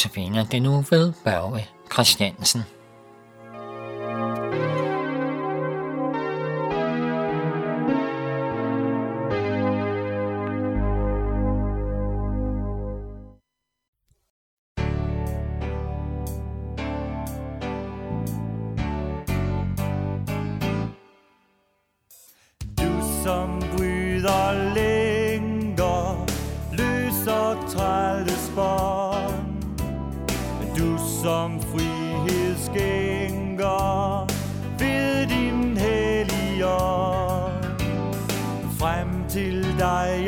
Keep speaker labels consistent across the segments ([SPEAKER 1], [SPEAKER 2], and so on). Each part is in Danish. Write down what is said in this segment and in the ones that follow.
[SPEAKER 1] Notabene det nu ved Børge Christiansen.
[SPEAKER 2] som bryder længder, løser trælles bånd. Du som frihedsgænger, ved din hellige. Frem til dig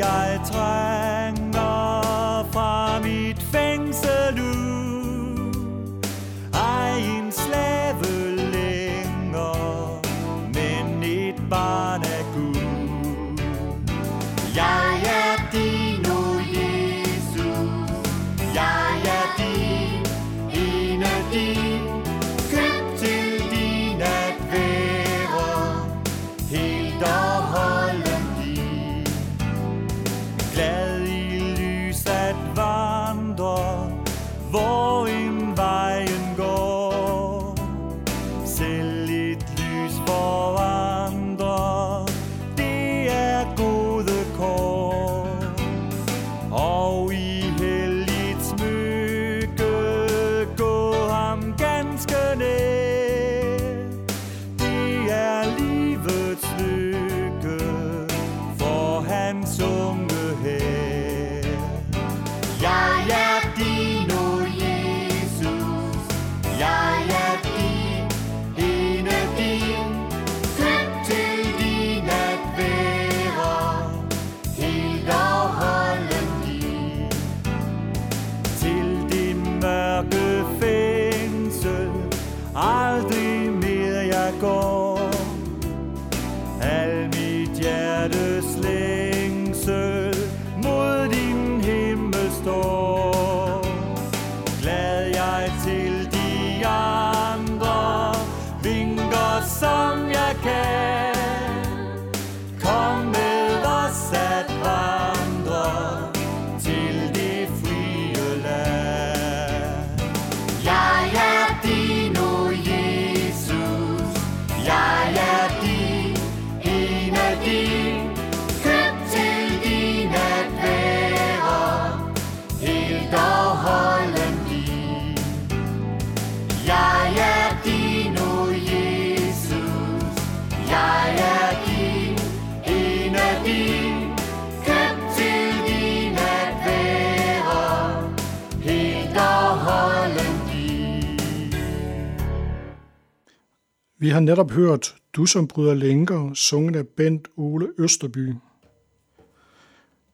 [SPEAKER 3] Vi har netop hørt Du som bryder lænker, sunget af Bent Ole Østerby.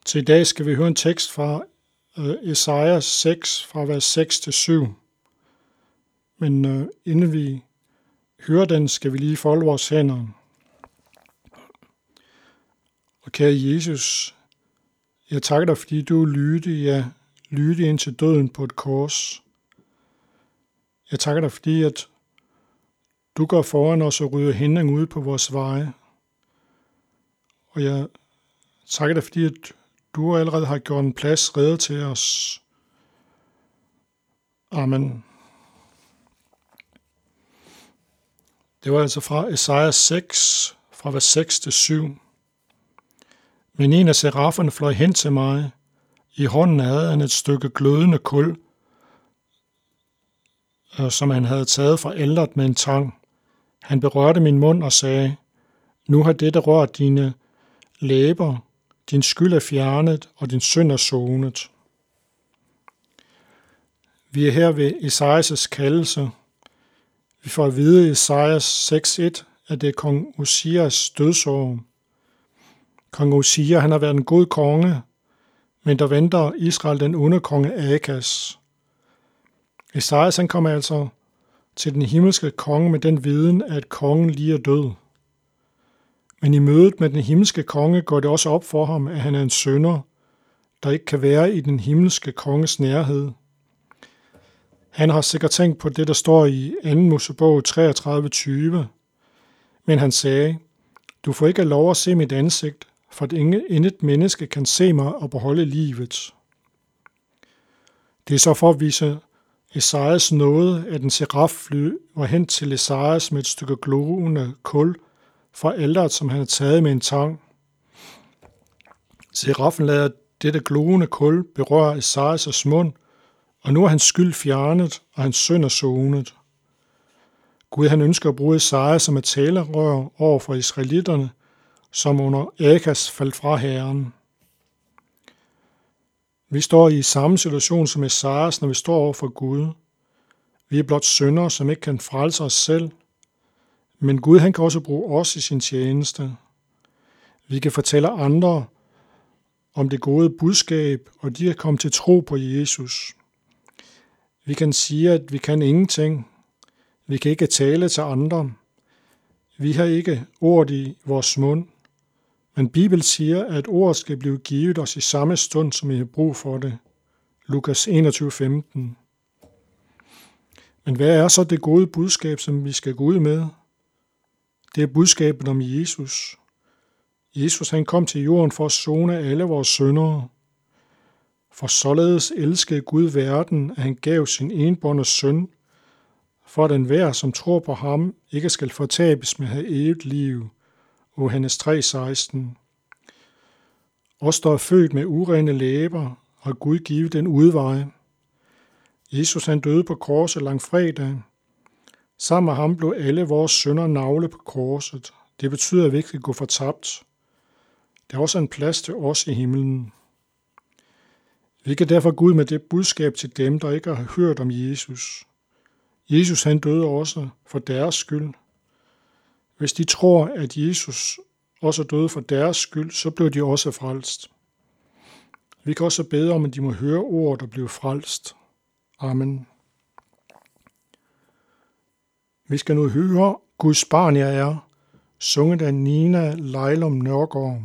[SPEAKER 3] Til i dag skal vi høre en tekst fra øh, Esajas 6, fra vers 6 til 7. Men øh, inden vi hører den, skal vi lige folde vores hænder. Og kære Jesus, jeg takker dig, fordi du lytte, ja, lytte ind til døden på et kors. Jeg takker dig, fordi at du går foran os og rydder hindring ud på vores veje. Og jeg takker dig, fordi at du allerede har gjort en plads reddet til os. Amen. Det var altså fra Esajas 6, fra vers 6 til 7. Men en af seraferne fløj hen til mig. I hånden havde han et stykke glødende kul, øh, som han havde taget fra ældret med en tang. Han berørte min mund og sagde, Nu har dette rørt dine læber, din skyld er fjernet, og din synd er sonet. Vi er her ved Esajas' kaldelse. Vi får at vide i Esajas 6.1, at det er kong Osias dødsår. Kong Osia han har været en god konge, men der venter Israel den onde konge Akas. Esajas han kommer altså til den himmelske konge med den viden, at kongen lige er død. Men i mødet med den himmelske konge går det også op for ham, at han er en sønder, der ikke kan være i den himmelske konges nærhed. Han har sikkert tænkt på det, der står i 2. Mosebog 33.20, men han sagde, du får ikke lov at se mit ansigt, for at intet menneske kan se mig og beholde livet. Det er så for at vise Esajas nåede, at en seraffly var hen til Esajas med et stykke glående kul fra alderet, som han havde taget med en tang. Seraffen lader dette glående kul berøre Esajas mund, og nu er hans skyld fjernet, og hans synd er sonet. Gud han ønsker at bruge Esajas som et talerør over for israelitterne, som under Akas faldt fra herren. Vi står i samme situation som Esajas, når vi står over for Gud. Vi er blot syndere, som ikke kan frelse os selv. Men Gud han kan også bruge os i sin tjeneste. Vi kan fortælle andre om det gode budskab, og de kan komme til tro på Jesus. Vi kan sige, at vi kan ingenting. Vi kan ikke tale til andre. Vi har ikke ord i vores mund. Men Bibel siger, at ordet skal blive givet os i samme stund, som I har brug for det. Lukas 21:15. Men hvad er så det gode budskab, som vi skal gå ud med? Det er budskabet om Jesus. Jesus han kom til jorden for at zone alle vores syndere. For således elskede Gud verden, at han gav sin enbårne søn, for at enhver, som tror på ham, ikke skal fortabes med at have evigt liv. Johannes 3:16. Os, der er født med urene læber, har Gud givet den udvej. Jesus han døde på korset lang fredag. Sammen med ham blev alle vores sønder navle på korset. Det betyder, at vi ikke kan gå fortabt. Der er også en plads til os i himlen. Vi kan derfor gå ud med det budskab til dem, der ikke har hørt om Jesus. Jesus han døde også for deres skyld. Hvis de tror, at Jesus også døde for deres skyld, så blev de også frelst. Vi kan også bede om, at de må høre ordet og blive frelst. Amen. Vi skal nu høre Guds barn jeg er, sunget af Nina Leilum Nørgaard.